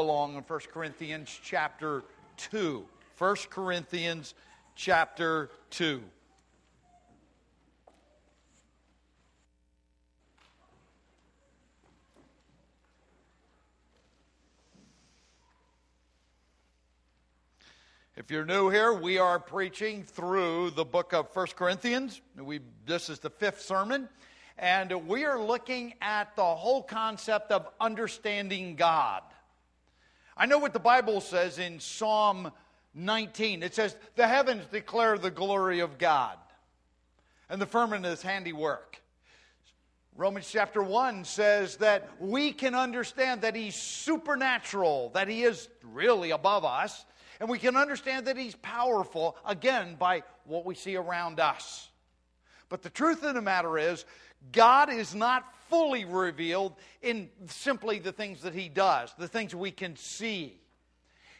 along in 1 Corinthians chapter 2. 1 Corinthians chapter 2. If you're new here, we are preaching through the book of 1 Corinthians. We, this is the fifth sermon. And we are looking at the whole concept of understanding God. I know what the Bible says in Psalm 19. It says, The heavens declare the glory of God, and the firmament is handiwork. Romans chapter 1 says that we can understand that He's supernatural, that He is really above us, and we can understand that He's powerful, again, by what we see around us. But the truth of the matter is, God is not fully revealed in simply the things that He does, the things we can see.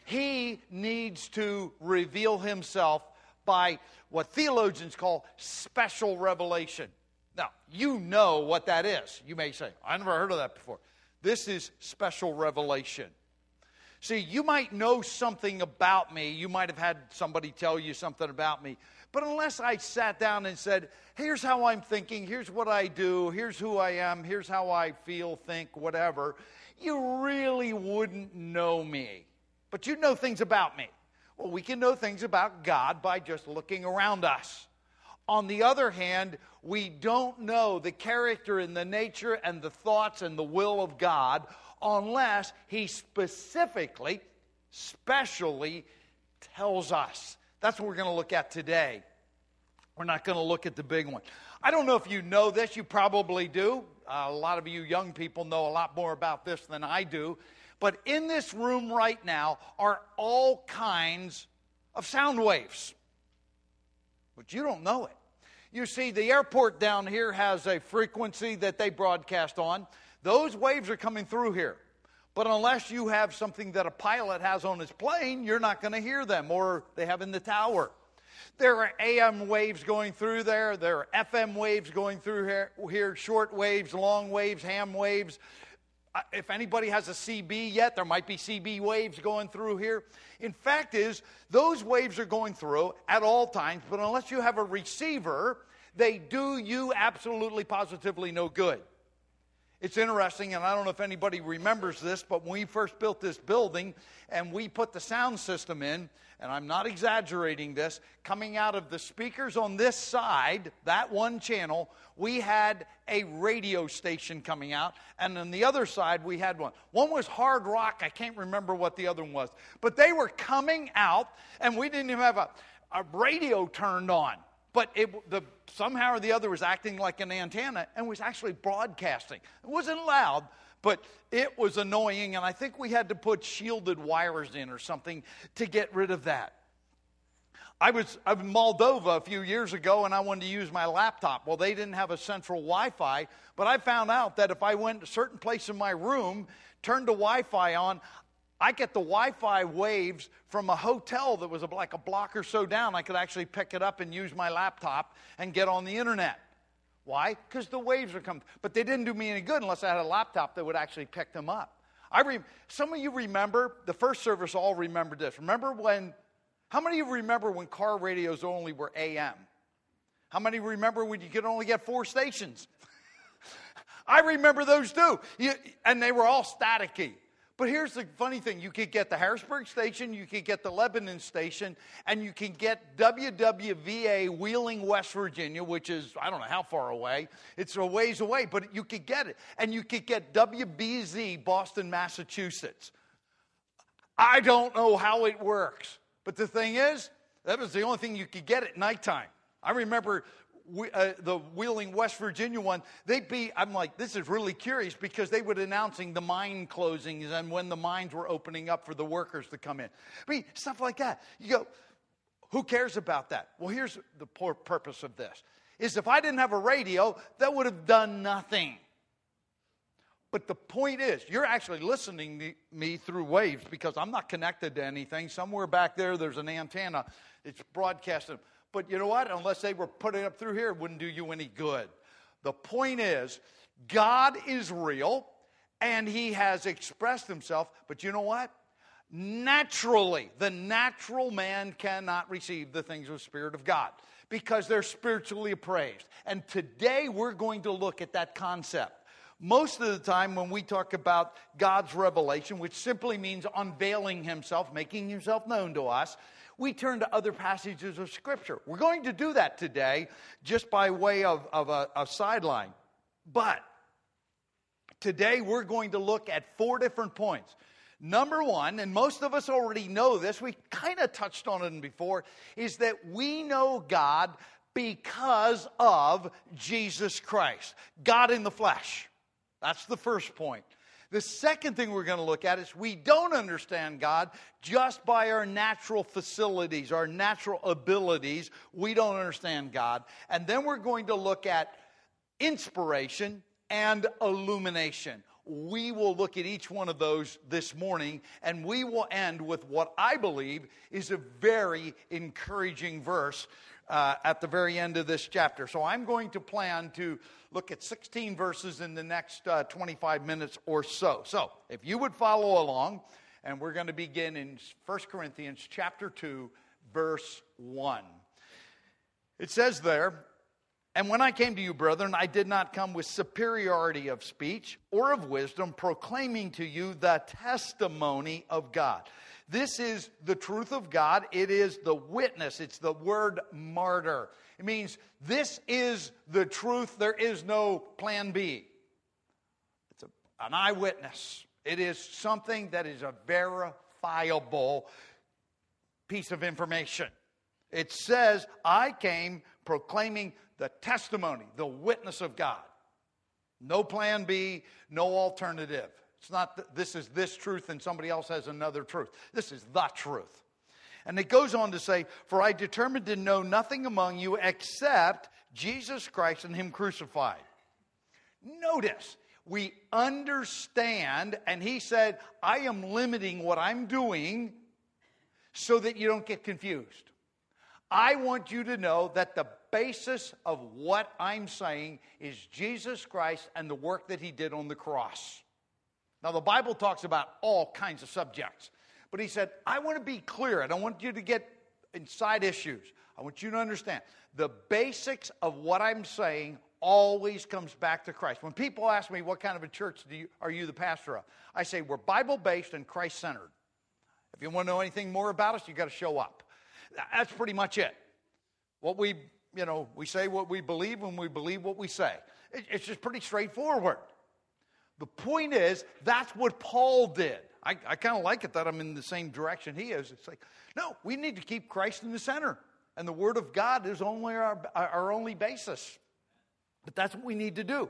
He needs to reveal Himself by what theologians call special revelation. Now, you know what that is. You may say, I never heard of that before. This is special revelation. See, you might know something about me. You might have had somebody tell you something about me. But unless I sat down and said, here's how I'm thinking, here's what I do, here's who I am, here's how I feel, think, whatever, you really wouldn't know me. But you'd know things about me. Well, we can know things about God by just looking around us. On the other hand, we don't know the character and the nature and the thoughts and the will of God unless He specifically, specially tells us. That's what we're going to look at today. We're not going to look at the big one. I don't know if you know this, you probably do. Uh, a lot of you young people know a lot more about this than I do. But in this room right now are all kinds of sound waves. But you don't know it. You see, the airport down here has a frequency that they broadcast on. Those waves are coming through here. But unless you have something that a pilot has on his plane, you're not going to hear them, or they have in the tower. There are AM waves going through there. There are FM waves going through here, here short waves, long waves, ham waves. If anybody has a CB yet, there might be CB waves going through here. In fact, is those waves are going through at all times, but unless you have a receiver, they do you absolutely positively no good. It's interesting, and I don't know if anybody remembers this, but when we first built this building and we put the sound system in, and I'm not exaggerating this, coming out of the speakers on this side, that one channel, we had a radio station coming out, and on the other side, we had one. One was hard rock, I can't remember what the other one was, but they were coming out, and we didn't even have a, a radio turned on. But it, the, somehow or the other was acting like an antenna and was actually broadcasting. It wasn't loud, but it was annoying, and I think we had to put shielded wires in or something to get rid of that. I was in Moldova a few years ago and I wanted to use my laptop. Well, they didn't have a central Wi Fi, but I found out that if I went to a certain place in my room, turned the Wi Fi on, I get the Wi Fi waves from a hotel that was like a block or so down. I could actually pick it up and use my laptop and get on the internet. Why? Because the waves are coming. But they didn't do me any good unless I had a laptop that would actually pick them up. I re- some of you remember, the first service all remember this. Remember when, how many of you remember when car radios only were AM? How many remember when you could only get four stations? I remember those too. You, and they were all staticky. But here's the funny thing you could get the Harrisburg station, you could get the Lebanon station, and you can get WWVA Wheeling, West Virginia, which is, I don't know how far away. It's a ways away, but you could get it. And you could get WBZ Boston, Massachusetts. I don't know how it works. But the thing is, that was the only thing you could get at nighttime. I remember uh, the Wheeling, West Virginia one, they'd be, I'm like, this is really curious because they would announcing the mine closings and when the mines were opening up for the workers to come in. I mean, stuff like that. You go, who cares about that? Well, here's the poor purpose of this is if I didn't have a radio, that would have done nothing. But the point is, you're actually listening to me through waves because I'm not connected to anything. Somewhere back there, there's an antenna. It's broadcasting. But you know what? Unless they were putting up through here, it wouldn't do you any good. The point is, God is real, and he has expressed himself. But you know what? Naturally, the natural man cannot receive the things of the Spirit of God because they're spiritually appraised. And today we're going to look at that concept. Most of the time, when we talk about God's revelation, which simply means unveiling himself, making himself known to us, we turn to other passages of Scripture. We're going to do that today just by way of, of a, a sideline. But today we're going to look at four different points. Number one, and most of us already know this, we kind of touched on it before, is that we know God because of Jesus Christ, God in the flesh. That's the first point. The second thing we're going to look at is we don't understand God just by our natural facilities, our natural abilities. We don't understand God. And then we're going to look at inspiration and illumination. We will look at each one of those this morning, and we will end with what I believe is a very encouraging verse uh, at the very end of this chapter. So I'm going to plan to look at 16 verses in the next uh, 25 minutes or so. So if you would follow along, and we're going to begin in 1 Corinthians chapter 2, verse 1. It says there, and when I came to you, brethren, I did not come with superiority of speech or of wisdom, proclaiming to you the testimony of God. This is the truth of God. It is the witness. It's the word martyr. It means this is the truth. There is no plan B. It's a, an eyewitness. It is something that is a verifiable piece of information. It says, I came proclaiming the testimony, the witness of God. No plan B, no alternative. It's not that this is this truth and somebody else has another truth. This is the truth. And it goes on to say, For I determined to know nothing among you except Jesus Christ and Him crucified. Notice, we understand, and He said, I am limiting what I'm doing so that you don't get confused. I want you to know that the basis of what I'm saying is Jesus Christ and the work that He did on the cross. Now, the Bible talks about all kinds of subjects, but he said, I want to be clear. I don't want you to get inside issues. I want you to understand the basics of what I'm saying always comes back to Christ. When people ask me, What kind of a church you, are you the pastor of? I say, We're Bible based and Christ centered. If you want to know anything more about us, you got to show up. That's pretty much it. What we, you know, we say what we believe when we believe what we say. It's just pretty straightforward. The point is, that's what Paul did. I, I kind of like it that I'm in the same direction he is. It's like, no, we need to keep Christ in the center. And the Word of God is only our, our only basis. But that's what we need to do.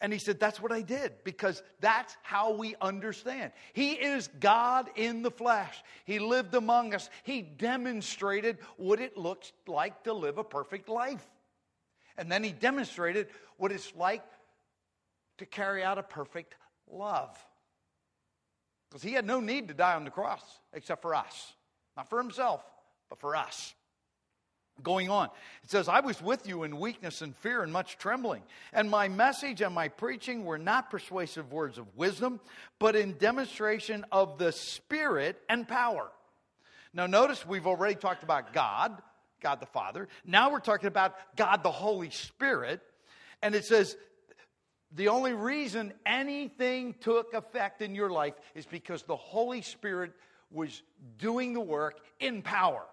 And he said, That's what I did because that's how we understand. He is God in the flesh. He lived among us. He demonstrated what it looks like to live a perfect life. And then he demonstrated what it's like to carry out a perfect love. Because he had no need to die on the cross except for us. Not for himself, but for us. Going on, it says, I was with you in weakness and fear and much trembling. And my message and my preaching were not persuasive words of wisdom, but in demonstration of the Spirit and power. Now, notice we've already talked about God, God the Father. Now we're talking about God the Holy Spirit. And it says, the only reason anything took effect in your life is because the Holy Spirit was doing the work in power.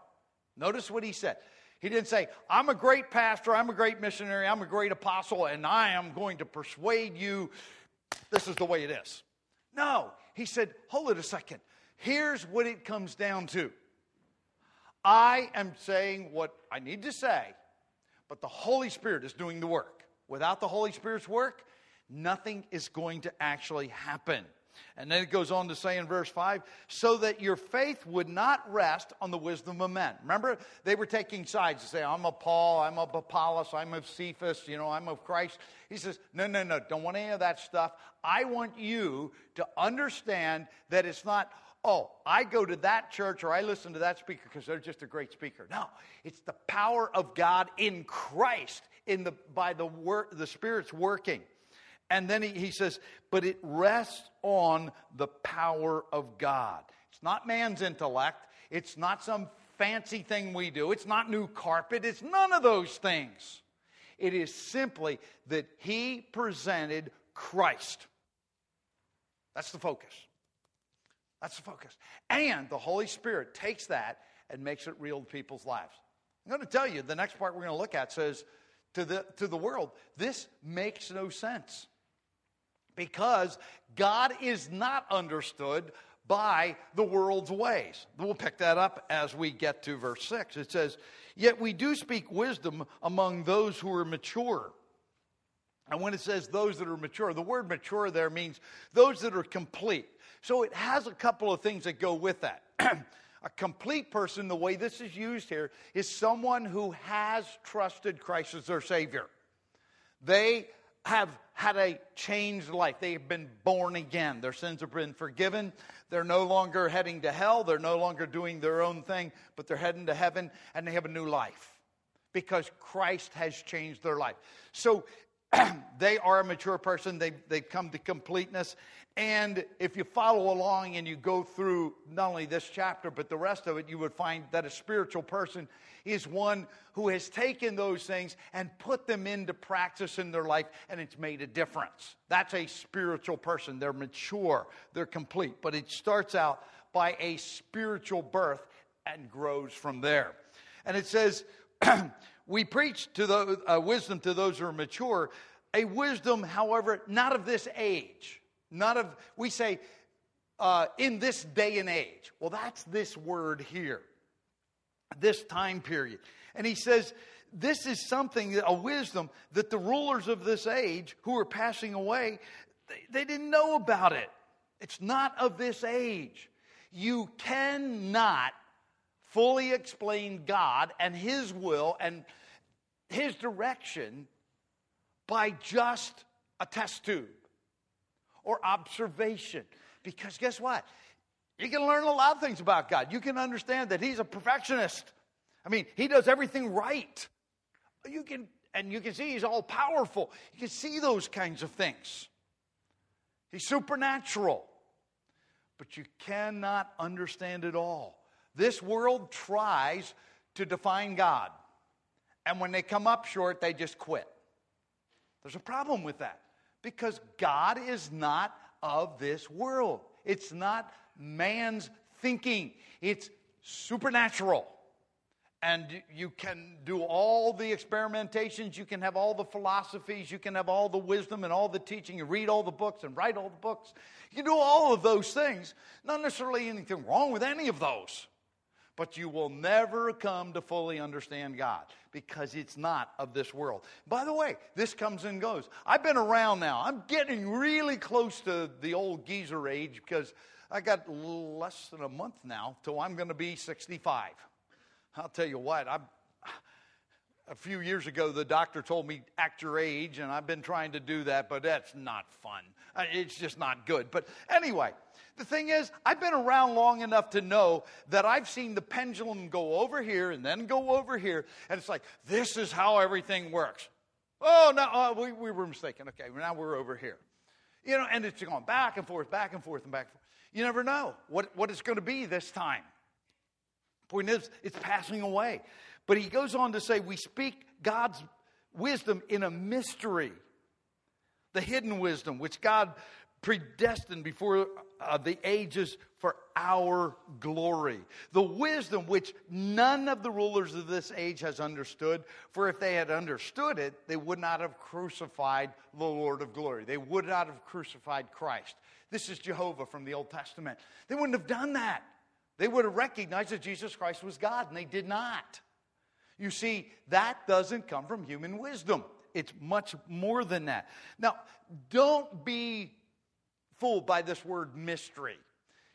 Notice what he said. He didn't say, I'm a great pastor, I'm a great missionary, I'm a great apostle, and I am going to persuade you this is the way it is. No, he said, hold it a second. Here's what it comes down to I am saying what I need to say, but the Holy Spirit is doing the work. Without the Holy Spirit's work, nothing is going to actually happen. And then it goes on to say in verse 5 so that your faith would not rest on the wisdom of men. Remember, they were taking sides to say, I'm of Paul, I'm of Apollos, I'm of Cephas, you know, I'm of Christ. He says, No, no, no, don't want any of that stuff. I want you to understand that it's not, oh, I go to that church or I listen to that speaker because they're just a great speaker. No, it's the power of God in Christ in the, by the, wor- the Spirit's working. And then he, he says, but it rests on the power of God. It's not man's intellect. It's not some fancy thing we do. It's not new carpet. It's none of those things. It is simply that he presented Christ. That's the focus. That's the focus. And the Holy Spirit takes that and makes it real to people's lives. I'm going to tell you, the next part we're going to look at says to the, to the world, this makes no sense because God is not understood by the world's ways. We'll pick that up as we get to verse 6. It says, Yet we do speak wisdom among those who are mature. And when it says those that are mature, the word mature there means those that are complete. So it has a couple of things that go with that. a complete person, the way this is used here, is someone who has trusted Christ as their Savior. They have had a changed life. They have been born again. Their sins have been forgiven. They're no longer heading to hell. They're no longer doing their own thing, but they're heading to heaven and they have a new life because Christ has changed their life. So they are a mature person. They, they've come to completeness. And if you follow along and you go through not only this chapter, but the rest of it, you would find that a spiritual person is one who has taken those things and put them into practice in their life, and it's made a difference. That's a spiritual person. They're mature, they're complete. But it starts out by a spiritual birth and grows from there. And it says, we preach to the uh, wisdom to those who are mature, a wisdom, however, not of this age not of, we say, uh, in this day and age. Well, that's this word here, this time period. And he says, this is something, a wisdom that the rulers of this age who are passing away, they, they didn't know about it. It's not of this age. You cannot fully explain God and His will and His direction by just a test tube or observation. Because guess what? You can learn a lot of things about God. You can understand that He's a perfectionist. I mean, He does everything right. You can, and you can see He's all powerful. You can see those kinds of things. He's supernatural. But you cannot understand it all. This world tries to define God. And when they come up short, they just quit. There's a problem with that because God is not of this world. It's not man's thinking, it's supernatural. And you can do all the experimentations, you can have all the philosophies, you can have all the wisdom and all the teaching, you read all the books and write all the books. You do all of those things. Not necessarily anything wrong with any of those but you will never come to fully understand God because it's not of this world. By the way, this comes and goes. I've been around now. I'm getting really close to the old geezer age because I got less than a month now till I'm going to be 65. I'll tell you what, I'm, a few years ago, the doctor told me, act your age, and I've been trying to do that, but that's not fun. Uh, it's just not good. But anyway, the thing is, I've been around long enough to know that I've seen the pendulum go over here and then go over here, and it's like, this is how everything works. Oh, no, uh, we, we were mistaken. Okay, now we're over here. You know, and it's going back and forth, back and forth, and back and forth. You never know what, what it's going to be this time. Point is, it's passing away. But he goes on to say, we speak God's wisdom in a mystery, the hidden wisdom, which God predestined before uh, the ages for our glory. The wisdom which none of the rulers of this age has understood, for if they had understood it, they would not have crucified the Lord of glory. They would not have crucified Christ. This is Jehovah from the Old Testament. They wouldn't have done that. They would have recognized that Jesus Christ was God, and they did not. You see, that doesn't come from human wisdom. It's much more than that. Now, don't be fooled by this word mystery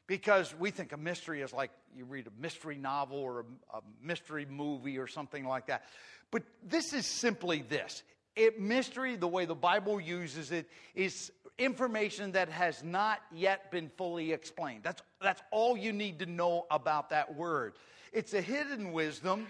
because we think a mystery is like you read a mystery novel or a, a mystery movie or something like that. But this is simply this it, mystery, the way the Bible uses it, is information that has not yet been fully explained. That's, that's all you need to know about that word. It's a hidden wisdom,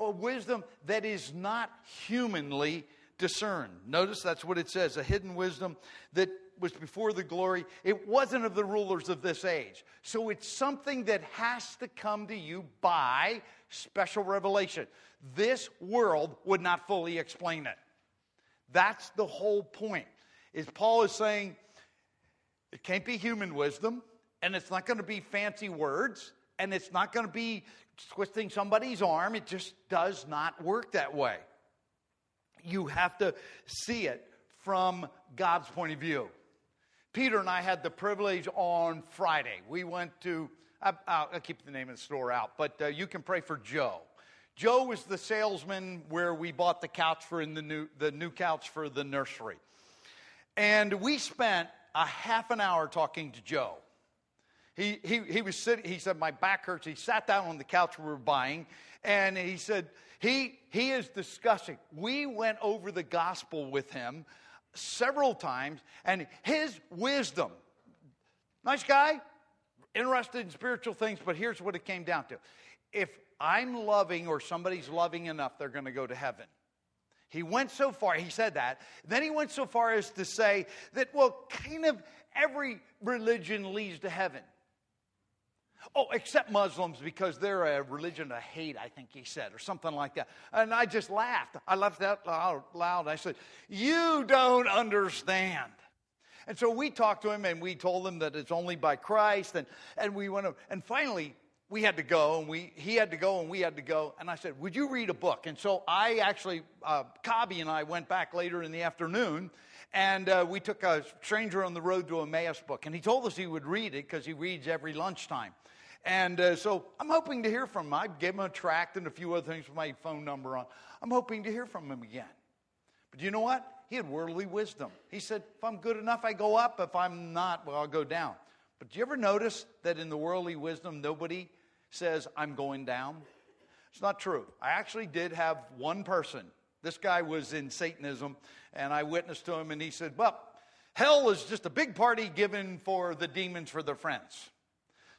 a wisdom that is not humanly discerned. Notice that's what it says a hidden wisdom that was before the glory. It wasn't of the rulers of this age. So it's something that has to come to you by special revelation. This world would not fully explain it. That's the whole point. Is Paul is saying it can't be human wisdom, and it's not going to be fancy words, and it's not going to be twisting somebody's arm. It just does not work that way. You have to see it from God's point of view. Peter and I had the privilege on Friday. We went to, I'll, keep the name of the store out, but uh, you can pray for Joe. Joe was the salesman where we bought the couch for in the new, the new couch for the nursery. And we spent a half an hour talking to Joe. He, he, he was sitting, he said, My back hurts. He sat down on the couch we were buying, and he said, he, he is discussing. We went over the gospel with him several times, and his wisdom, nice guy, interested in spiritual things, but here's what it came down to. If I'm loving or somebody's loving enough, they're going to go to heaven. He went so far, he said that. Then he went so far as to say that, well, kind of every religion leads to heaven. Oh, except Muslims because they're a religion of hate, I think he said, or something like that. And I just laughed. I laughed out loud. I said, You don't understand. And so we talked to him and we told him that it's only by Christ. And, and we went, and finally, we had to go and we, he had to go and we had to go. And I said, Would you read a book? And so I actually, uh, and I went back later in the afternoon and uh, we took a stranger on the road to Emmaus book. And he told us he would read it because he reads every lunchtime. And uh, so I'm hoping to hear from him. I gave him a tract and a few other things with my phone number on. I'm hoping to hear from him again. But you know what? He had worldly wisdom. He said, if I'm good enough, I go up. If I'm not, well, I'll go down. But do you ever notice that in the worldly wisdom, nobody says, I'm going down? It's not true. I actually did have one person. This guy was in Satanism, and I witnessed to him, and he said, Well, hell is just a big party given for the demons for their friends.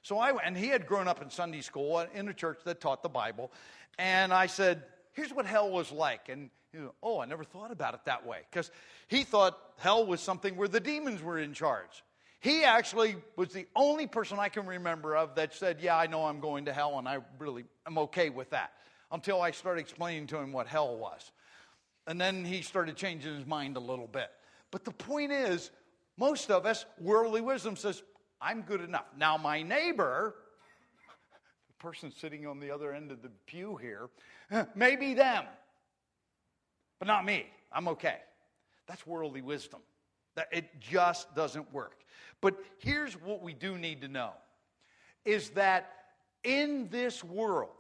So I, and he had grown up in Sunday school uh, in a church that taught the Bible. And I said, here's what hell was like. And he oh, I never thought about it that way. Because he thought hell was something where the demons were in charge. He actually was the only person I can remember of that said, yeah, I know I'm going to hell and I really am okay with that. Until I started explaining to him what hell was. And then he started changing his mind a little bit. But the point is, most of us, worldly wisdom says, I'm good enough. Now, my neighbor, the person sitting on the other end of the pew here, maybe them, but not me. I'm okay. That's worldly wisdom. It just doesn't work. But here's what we do need to know is that in this world,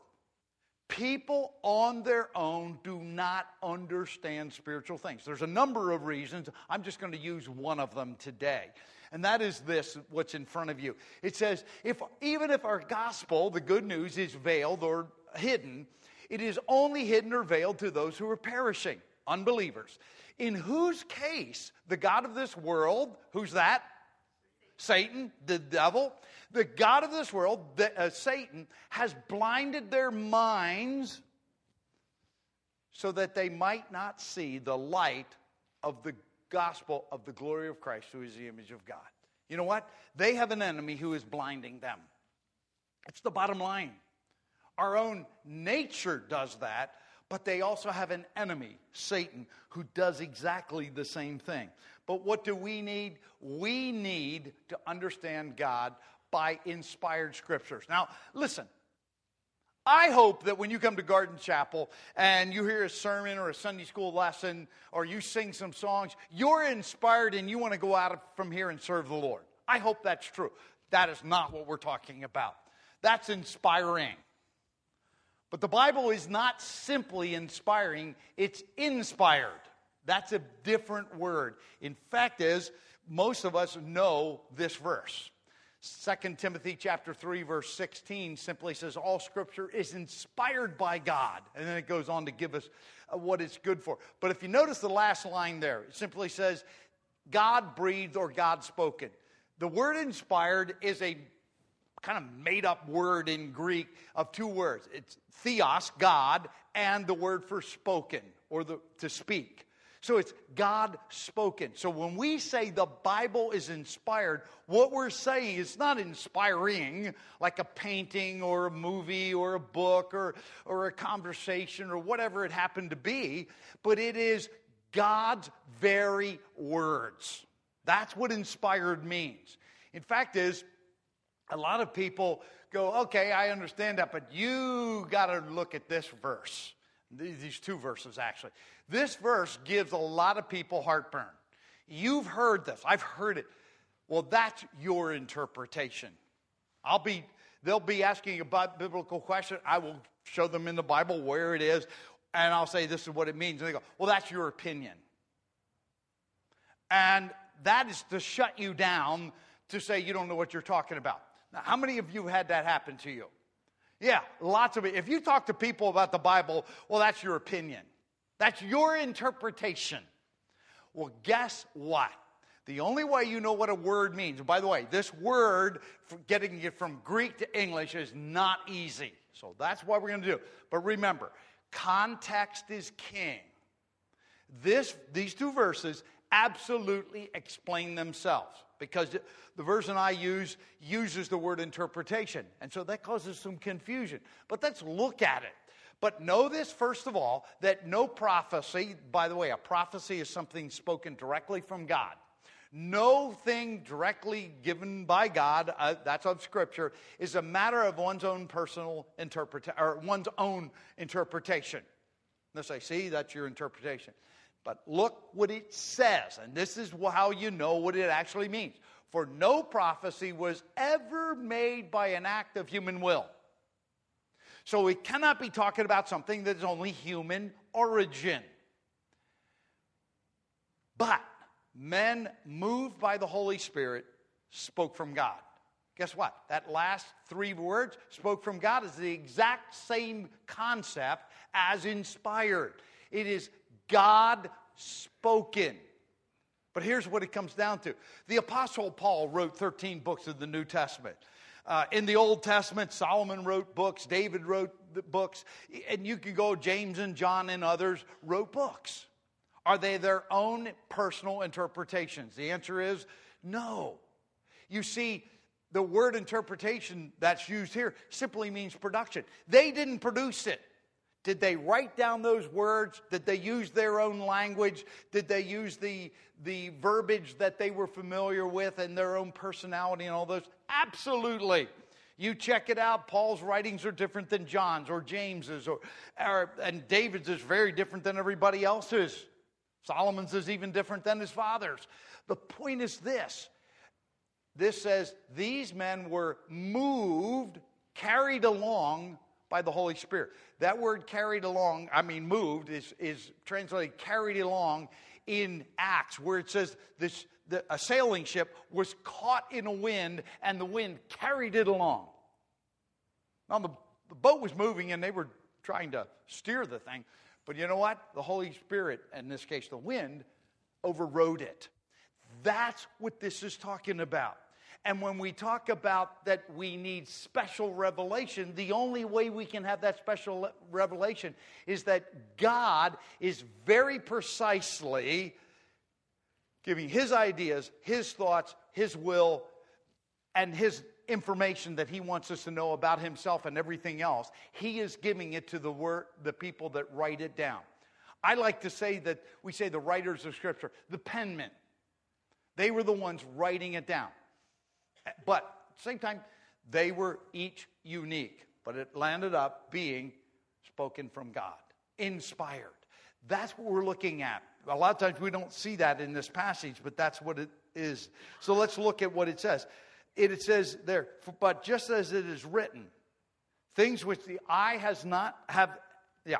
people on their own do not understand spiritual things. There's a number of reasons. I'm just going to use one of them today and that is this what's in front of you. It says, if, even if our gospel, the good news, is veiled or hidden, it is only hidden or veiled to those who are perishing, unbelievers. In whose case, the God of this world, who's that? Satan, the devil, the God of this world, the, uh, Satan, has blinded their minds so that they might not see the light of the gospel of the glory of Christ, who is the image of God. You know what? They have an enemy who is blinding them. It's the bottom line. Our own nature does that, but they also have an enemy, Satan, who does exactly the same thing. But what do we need? We need to understand God by inspired scriptures. Now, listen, I hope that when you come to Garden Chapel and you hear a sermon or a Sunday school lesson or you sing some songs, you're inspired and you want to go out from here and serve the Lord. I hope that's true. That is not what we're talking about. That's inspiring. But the Bible is not simply inspiring, it's inspired. That's a different word. In fact is most of us know this verse. 2 Timothy chapter 3 verse 16 simply says all scripture is inspired by God and then it goes on to give us uh, what it's good for. But if you notice the last line there, it simply says God breathed or God spoken. The word inspired is a kind of made up word in Greek of two words. It's theos, God, and the word for spoken or the, to speak. So it's God spoken. So when we say the Bible is inspired, what we're saying is not inspiring like a painting or a movie or a book or, or a conversation or whatever it happened to be, but it is God's very words. That's what inspired means. In fact, is a lot of people go, okay, I understand that, but you got to look at this verse. These two verses, actually. This verse gives a lot of people heartburn. You've heard this. I've heard it. Well, that's your interpretation. I'll be, they'll be asking about biblical question. I will show them in the Bible where it is, and I'll say this is what it means. And they go, well, that's your opinion. And that is to shut you down to say you don't know what you're talking about. Now, how many of you have had that happen to you? Yeah, lots of it. If you talk to people about the Bible, well, that's your opinion. That's your interpretation. Well, guess what? The only way you know what a word means, by the way, this word, getting it from Greek to English, is not easy. So that's what we're going to do. But remember, context is king. This, these two verses absolutely explain themselves because the version I use uses the word interpretation. And so that causes some confusion. But let's look at it. But know this, first of all, that no prophecy, by the way, a prophecy is something spoken directly from God. No thing directly given by God, uh, that's of Scripture, is a matter of one's own personal interpretation, or one's own interpretation. They say, see, that's your interpretation. But look what it says, and this is how you know what it actually means. For no prophecy was ever made by an act of human will. So we cannot be talking about something that is only human origin. But men moved by the Holy Spirit spoke from God. Guess what? That last three words, spoke from God, is the exact same concept as inspired. It is God spoken. But here's what it comes down to the Apostle Paul wrote 13 books of the New Testament. Uh, in the Old Testament, Solomon wrote books, David wrote books, and you can go, James and John and others wrote books. Are they their own personal interpretations? The answer is no. You see, the word interpretation that's used here simply means production. They didn't produce it. Did they write down those words? Did they use their own language? Did they use the, the verbiage that they were familiar with and their own personality and all those? Absolutely. You check it out. Paul's writings are different than John's or James's, or, or, and David's is very different than everybody else's. Solomon's is even different than his father's. The point is this this says these men were moved, carried along by the Holy Spirit. That word carried along, I mean moved, is, is translated carried along in Acts, where it says this the, a sailing ship was caught in a wind and the wind carried it along. Now, the, the boat was moving and they were trying to steer the thing, but you know what? The Holy Spirit, in this case the wind, overrode it. That's what this is talking about. And when we talk about that we need special revelation, the only way we can have that special revelation is that God is very precisely giving His ideas, His thoughts, His will, and His information that He wants us to know about Himself and everything else. He is giving it to the, word, the people that write it down. I like to say that we say the writers of Scripture, the penmen. They were the ones writing it down. But at the same time, they were each unique, but it landed up being spoken from God, inspired. That's what we're looking at. A lot of times we don't see that in this passage, but that's what it is. So let's look at what it says. It, says there, but just as it is written, things which the eye has not have, yeah,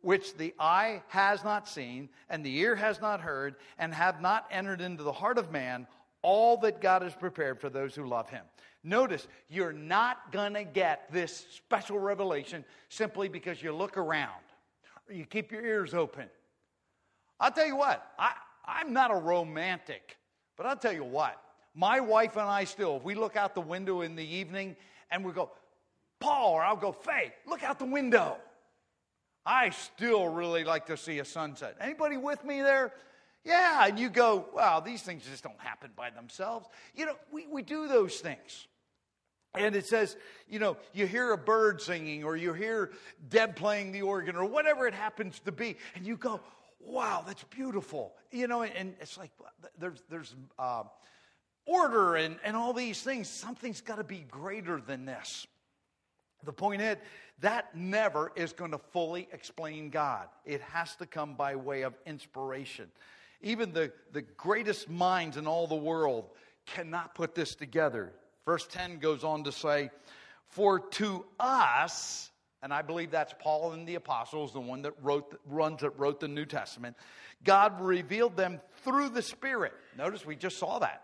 which the eye has not seen, and the ear has not heard, and have not entered into the heart of man, all that God has prepared for those who love Him. Notice, you're not going to get this special revelation simply because you look around or you keep your ears open. I'll tell you what, I, I'm not a romantic, but I'll tell you what, my wife and I still, if we look out the window in the evening and we go, Paul, or I'll go, Faye, look out the window. I still really like to see a sunset. Anybody with me there? Yeah, and you go, wow, these things just don't happen by themselves. You know, we, we do those things. And it says, you know, you hear a bird singing or you hear Deb playing the organ or whatever it happens to be, and you go, wow, that's beautiful. You know, and it's like there's, there's uh, order and, and all these things. Something's got to be greater than this. The point is, that never is going to fully explain God. It has to come by way of inspiration. Even the, the greatest minds in all the world cannot put this together. Verse 10 goes on to say, For to us, and I believe that's Paul and the apostles, the one that wrote, runs that wrote the New Testament, God revealed them through the Spirit. Notice we just saw that.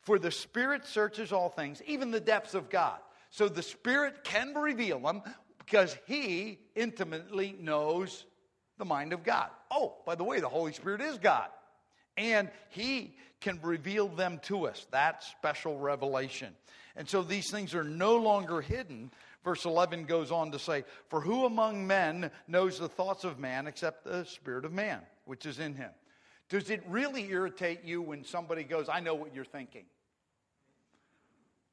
For the Spirit searches all things, even the depths of God. So the Spirit can reveal them because He intimately knows the mind of God. Oh, by the way, the Holy Spirit is God. And He can reveal them to us. That special revelation. And so these things are no longer hidden. Verse 11 goes on to say, For who among men knows the thoughts of man except the Spirit of man, which is in him? Does it really irritate you when somebody goes, I know what you're thinking?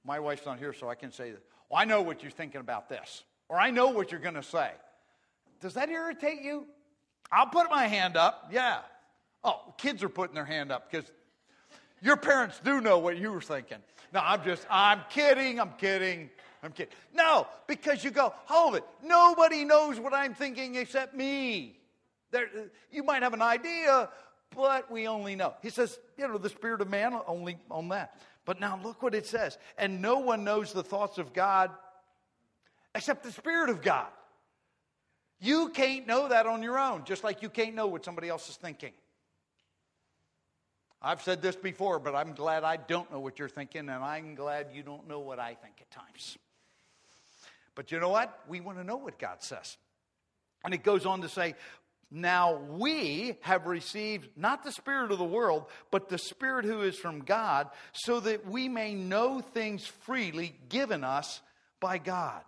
My wife's not here, so I can say. Well, I know what you're thinking about this, or I know what you're going to say. Does that irritate you? I'll put my hand up. Yeah. Oh, kids are putting their hand up because your parents do know what you were thinking. No, I'm just, I'm kidding, I'm kidding, I'm kidding. No, because you go, hold it. Nobody knows what I'm thinking except me. There, you might have an idea, but we only know. He says, you know, the spirit of man only on that. But now look what it says. And no one knows the thoughts of God except the Spirit of God. You can't know that on your own, just like you can't know what somebody else is thinking. I've said this before, but I'm glad I don't know what you're thinking, and I'm glad you don't know what I think at times. But you know what? We want to know what God says. And it goes on to say, now we have received not the Spirit of the world, but the Spirit who is from God, so that we may know things freely given us by God.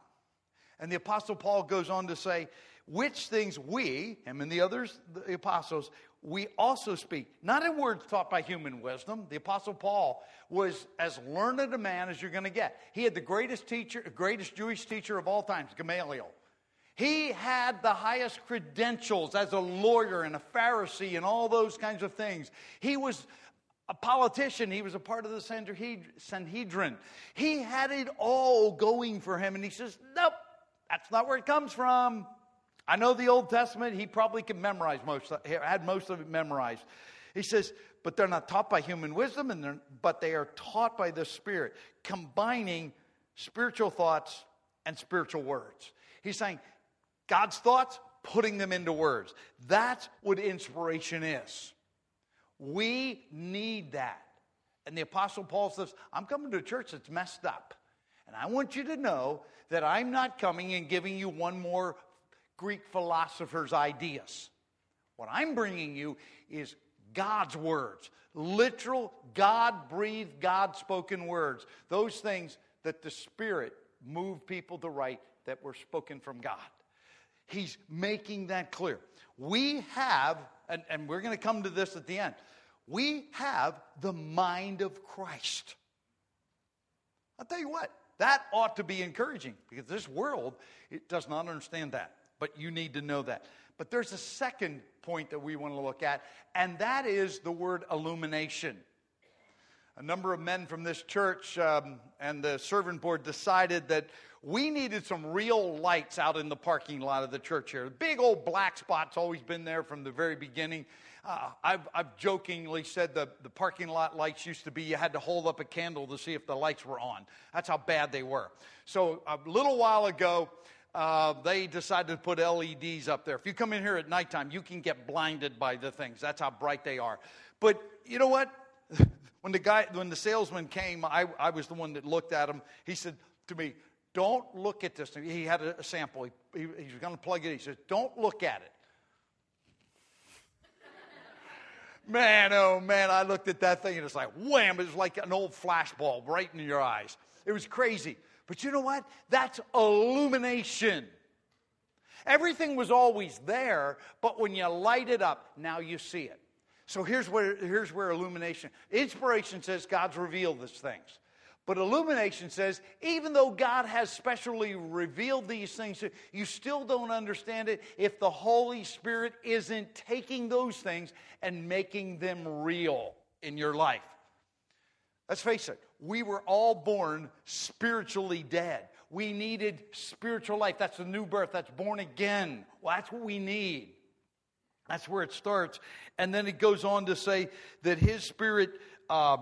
And the Apostle Paul goes on to say, which things we, him and the others, the apostles, we also speak, not in words taught by human wisdom. The Apostle Paul was as learned a man as you're going to get. He had the greatest teacher, greatest Jewish teacher of all times, Gamaliel. He had the highest credentials as a lawyer and a Pharisee and all those kinds of things. He was a politician. He was a part of the Sanhedrin. He had it all going for him. And he says, Nope, that's not where it comes from. I know the Old Testament, he probably could memorize most, had most of it memorized. He says, but they're not taught by human wisdom, and but they are taught by the Spirit, combining spiritual thoughts and spiritual words. He's saying, God's thoughts, putting them into words. That's what inspiration is. We need that. And the Apostle Paul says, I'm coming to a church that's messed up. And I want you to know that I'm not coming and giving you one more Greek philosophers' ideas. What I'm bringing you is God's words, literal, God breathed, God spoken words. Those things that the Spirit moved people to write that were spoken from God. He's making that clear. We have, and, and we're going to come to this at the end, we have the mind of Christ. I'll tell you what, that ought to be encouraging because this world it does not understand that but you need to know that. But there's a second point that we want to look at, and that is the word illumination. A number of men from this church um, and the servant board decided that we needed some real lights out in the parking lot of the church here. The big old black spot's always been there from the very beginning. Uh, I've, I've, jokingly said the, the parking lot lights used to be you had to hold up a candle to see if the lights were on. That's how bad they were. So a little while ago, uh, they decided to put LEDs up there. If you come in here at nighttime, you can get blinded by the things. That's how bright they are. But you know what? when the guy, when the salesman came, I, I was the one that looked at him. He said to me, "Don't look at this." He had a, sample. He, he, he was going to plug it. He said, "Don't look at it." man, oh man, I looked at that thing and it's like wham! It was like an old flashbulb right in your eyes. It was crazy. But you know what? That's illumination. Everything was always there, but when you light it up, now you see it. So here's where, here's where illumination, inspiration says God's revealed these things. But illumination says, even though God has specially revealed these things, you still don't understand it if the Holy Spirit isn't taking those things and making them real in your life. Let's face it, we were all born spiritually dead. We needed spiritual life. That's the new birth. That's born again. Well, that's what we need. That's where it starts. And then it goes on to say that His Spirit uh,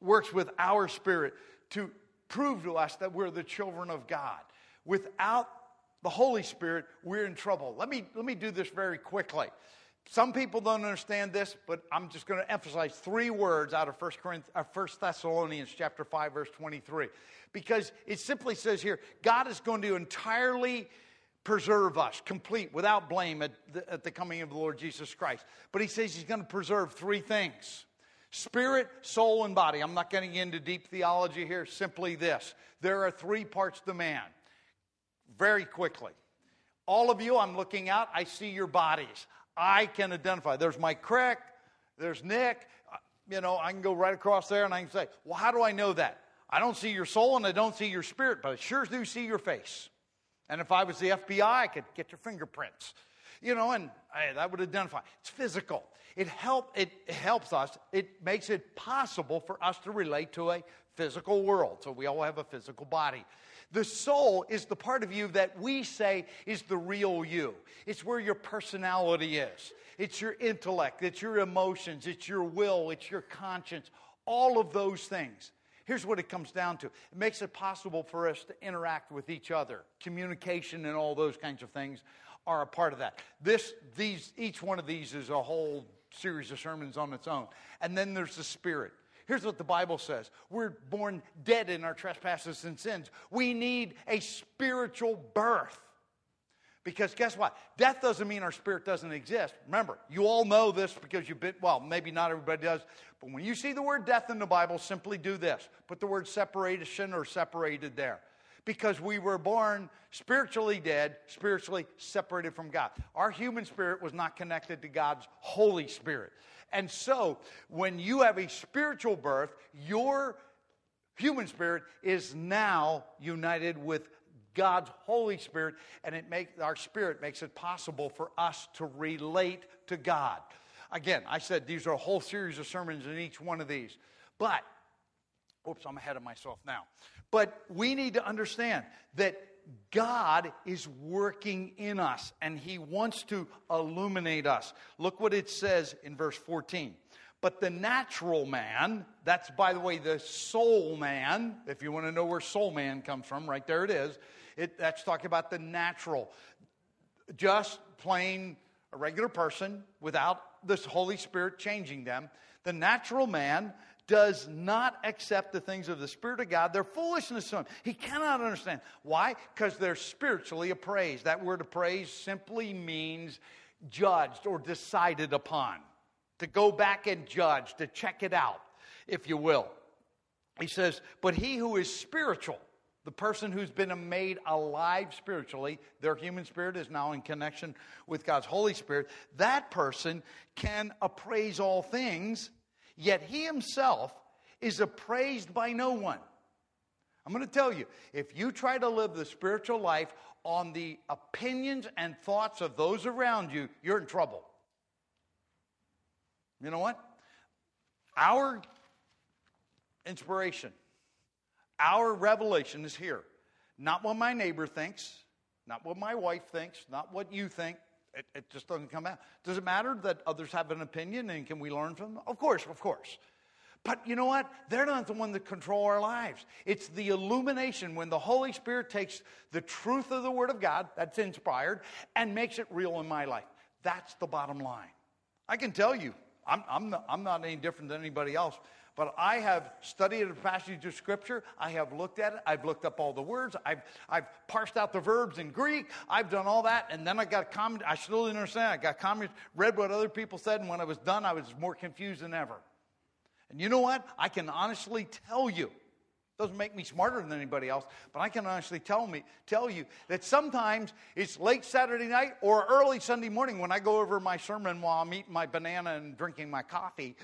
works with our spirit to prove to us that we're the children of God. Without the Holy Spirit, we're in trouble. Let me, let me do this very quickly. Some people don't understand this, but I'm just going to emphasize three words out of 1, Corinthians, uh, 1 Thessalonians chapter 5, verse 23. Because it simply says here, God is going to entirely preserve us, complete, without blame at the, at the coming of the Lord Jesus Christ. But he says he's going to preserve three things spirit, soul, and body. I'm not getting into deep theology here, simply this. There are three parts to man. Very quickly. All of you, I'm looking out, I see your bodies. I can identify. There's Mike Crick, there's Nick. Uh, you know, I can go right across there and I can say, well, how do I know that? I don't see your soul and I don't see your spirit, but I sure do see your face. And if I was the FBI, I could get your fingerprints. You know, and I, that would identify. It's physical. It, help, it helps us, it makes it possible for us to relate to a physical world. So we all have a physical body. The soul is the part of you that we say is the real you. It's where your personality is. It's your intellect, it's your emotions, it's your will, it's your conscience, all of those things. Here's what it comes down to it makes it possible for us to interact with each other. Communication and all those kinds of things are a part of that. This, these, each one of these is a whole series of sermons on its own. And then there's the Spirit. Here's what the Bible says We're born dead in our trespasses and sins. We need a spiritual birth. Because guess what? Death doesn't mean our spirit doesn't exist. Remember, you all know this because you've been, well, maybe not everybody does, but when you see the word death in the Bible, simply do this put the word separation or separated there. Because we were born spiritually dead, spiritually separated from God. Our human spirit was not connected to God's Holy Spirit. And so, when you have a spiritual birth, your human spirit is now united with God's Holy Spirit, and it makes our spirit makes it possible for us to relate to God. Again, I said these are a whole series of sermons in each one of these. But, oops, I'm ahead of myself now. But we need to understand that God is working in us and He wants to illuminate us. Look what it says in verse 14. But the natural man, that's by the way the soul man, if you want to know where soul man comes from, right there it is. It, that's talking about the natural. Just plain a regular person without the Holy Spirit changing them. The natural man does not accept the things of the Spirit of God. They're foolishness to him. He cannot understand. Why? Because they're spiritually appraised. That word appraised simply means judged or decided upon. To go back and judge, to check it out, if you will. He says, But he who is spiritual, the person who's been made alive spiritually, their human spirit is now in connection with God's Holy Spirit, that person can appraise all things, yet he himself is appraised by no one. I'm going to tell you, if you try to live the spiritual life on the opinions and thoughts of those around you, you're in trouble. You know what? Our inspiration our revelation is here. Not what my neighbor thinks, not what my wife thinks, not what you think. It, it, just doesn't come out. Does it matter that others have an opinion and can we learn from them? Of course, of course. But you know what? They're not the one that control our lives. It's the illumination when the Holy Spirit takes the truth of the Word of God that's inspired and makes it real in my life. That's the bottom line. I can tell you, I'm, I'm, not, I'm not any different than anybody else. But I have studied a passage of Scripture. I have looked at it. I've looked up all the words. I've, I've parsed out the verbs in Greek. I've done all that. And then I got comment. I still didn't understand. I got comments, read what other people said. And when I was done, I was more confused than ever. And you know what? I can honestly tell you Doesn't make me smarter than anybody else, but I can honestly tell me tell you that sometimes it's late Saturday night or early Sunday morning when I go over my sermon while I'm eating my banana and drinking my coffee.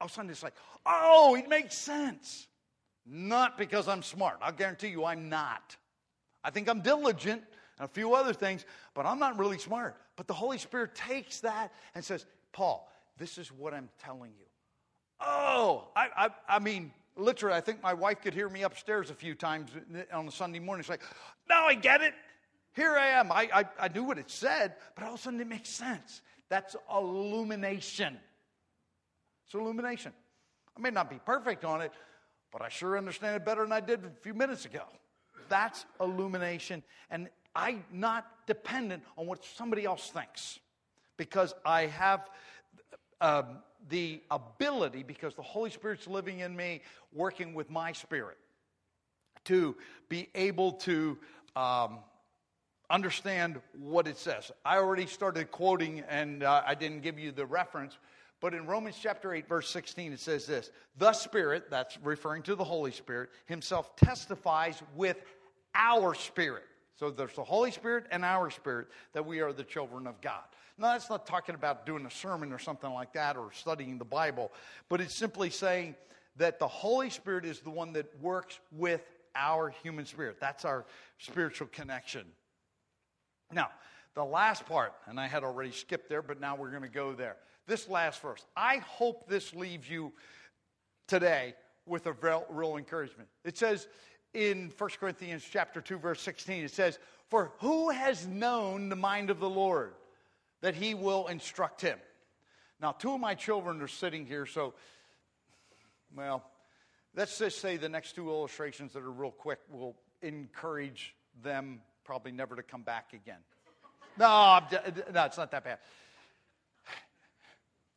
All of a sudden it's like, oh, it makes sense. Not because I'm smart. I'll guarantee you I'm not. I think I'm diligent and a few other things, but I'm not really smart. But the Holy Spirit takes that and says, Paul, this is what I'm telling you. Oh, I, I, I mean, literally, I think my wife could hear me upstairs a few times on a Sunday morning. She's like, now I get it. Here I am. I, I, I knew what it said, but all of a sudden it makes sense. That's illumination. It's illumination. I may not be perfect on it, but I sure understand it better than I did a few minutes ago. That's illumination. And I'm not dependent on what somebody else thinks because I have um, the ability, because the Holy Spirit's living in me, working with my spirit, to be able to um, understand what it says. I already started quoting, and uh, I didn't give you the reference, but in Romans chapter 8, verse 16, it says this The Spirit, that's referring to the Holy Spirit, Himself testifies with our spirit. So there's the Holy Spirit and our spirit that we are the children of God. Now, that's not talking about doing a sermon or something like that or studying the Bible, but it's simply saying that the Holy Spirit is the one that works with our human spirit. That's our spiritual connection. Now, the last part, and I had already skipped there, but now we're going to go there. This last verse. I hope this leaves you today with a real, real encouragement. It says in 1 Corinthians chapter 2 verse 16 it says, "For who has known the mind of the Lord?" that he will instruct him. Now, two of my children are sitting here, so, well, let's just say the next two illustrations that are real quick will encourage them probably never to come back again. No, no, it's not that bad.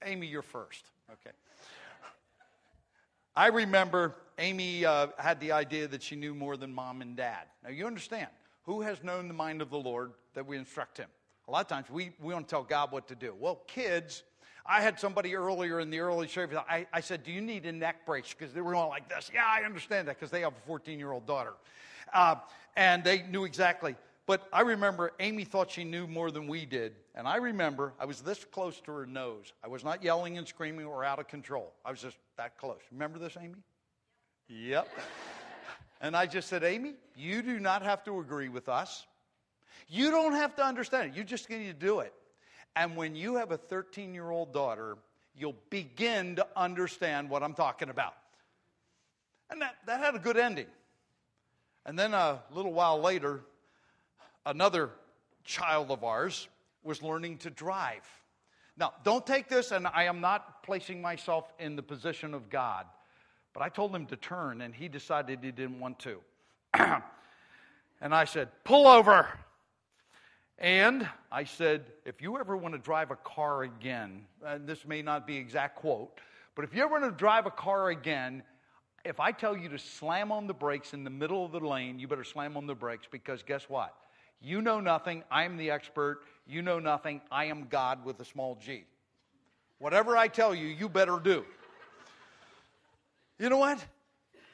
Amy, you're first. Okay. I remember Amy uh, had the idea that she knew more than mom and dad. Now, you understand, who has known the mind of the Lord that we instruct him? A lot of times we, we to tell God what to do. Well, kids, I had somebody earlier in the early service, I, I said, Do you need a neck brace? Because they were going like this. Yeah, I understand that because they have a 14 year old daughter. Uh, and they knew exactly. But I remember Amy thought she knew more than we did. And I remember I was this close to her nose. I was not yelling and screaming or out of control. I was just that close. Remember this, Amy? Yep. and I just said, Amy, you do not have to agree with us. You don't have to understand it. You just need to do it. And when you have a 13 year old daughter, you'll begin to understand what I'm talking about. And that, that had a good ending. And then a little while later, another child of ours was learning to drive. Now, don't take this, and I am not placing myself in the position of God, but I told him to turn, and he decided he didn't want to. and I said, Pull over. And I said, if you ever want to drive a car again, and this may not be exact quote, but if you ever want to drive a car again, if I tell you to slam on the brakes in the middle of the lane, you better slam on the brakes because guess what? You know nothing. I'm the expert. You know nothing. I am God with a small g. Whatever I tell you, you better do. You know what?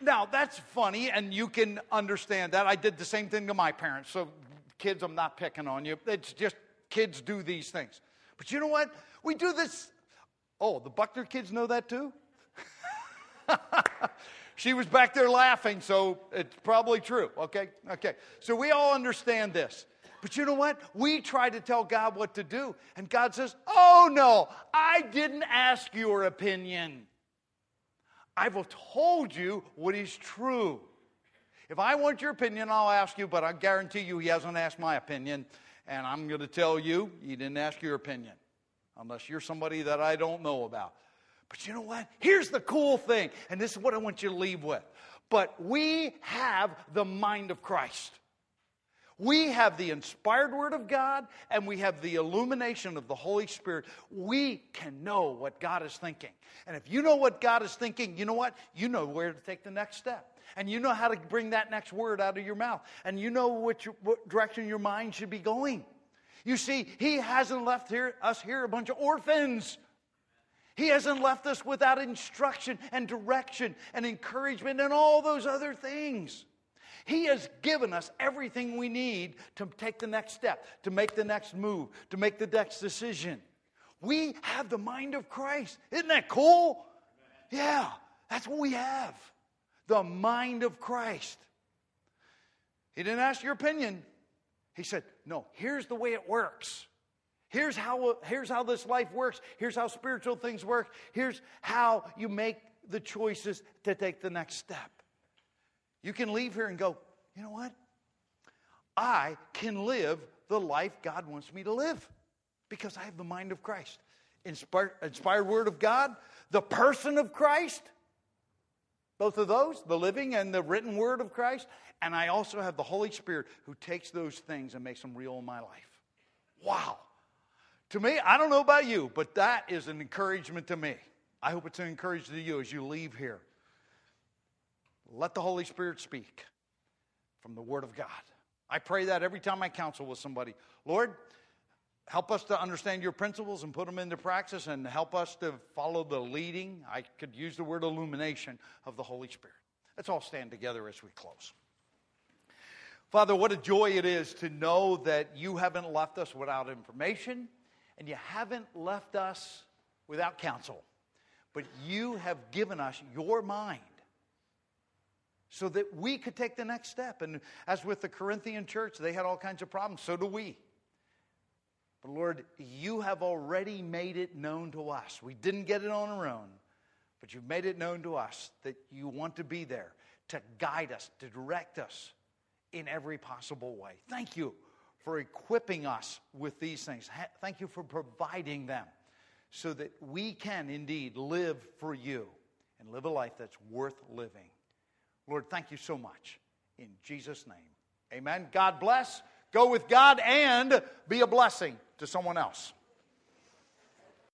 Now, that's funny, and you can understand that. I did the same thing to my parents, so Kids, I'm not picking on you. It's just kids do these things. But you know what? We do this. Oh, the Buckner kids know that too? she was back there laughing, so it's probably true. Okay? Okay. So we all understand this. But you know what? We try to tell God what to do, and God says, Oh no, I didn't ask your opinion. I've told you what is true. If I want your opinion, I'll ask you, but I guarantee you he hasn't asked my opinion. And I'm going to tell you, he didn't ask your opinion, unless you're somebody that I don't know about. But you know what? Here's the cool thing, and this is what I want you to leave with. But we have the mind of Christ. We have the inspired Word of God and we have the illumination of the Holy Spirit. We can know what God is thinking. And if you know what God is thinking, you know what? You know where to take the next step and you know how to bring that next word out of your mouth, and you know which, what direction your mind should be going. You see, He hasn't left here, us here a bunch of orphans. He hasn't left us without instruction and direction and encouragement and all those other things. He has given us everything we need to take the next step, to make the next move, to make the next decision. We have the mind of Christ. Isn't that cool? Yeah, that's what we have the mind of Christ. He didn't ask your opinion. He said, No, here's the way it works. Here's how, here's how this life works. Here's how spiritual things work. Here's how you make the choices to take the next step. You can leave here and go, you know what? I can live the life God wants me to live because I have the mind of Christ. Inspired, inspired word of God, the person of Christ, both of those, the living and the written word of Christ. And I also have the Holy Spirit who takes those things and makes them real in my life. Wow. To me, I don't know about you, but that is an encouragement to me. I hope it's an encouragement to you as you leave here. Let the Holy Spirit speak from the Word of God. I pray that every time I counsel with somebody. Lord, help us to understand your principles and put them into practice and help us to follow the leading. I could use the word illumination of the Holy Spirit. Let's all stand together as we close. Father, what a joy it is to know that you haven't left us without information and you haven't left us without counsel, but you have given us your mind so that we could take the next step. And as with the Corinthian church, they had all kinds of problems. So do we. But Lord, you have already made it known to us. We didn't get it on our own, but you've made it known to us that you want to be there to guide us, to direct us in every possible way. Thank you for equipping us with these things. Thank you for providing them so that we can indeed live for you and live a life that's worth living. Lord, thank you so much. In Jesus' name, amen. God bless. Go with God and be a blessing to someone else.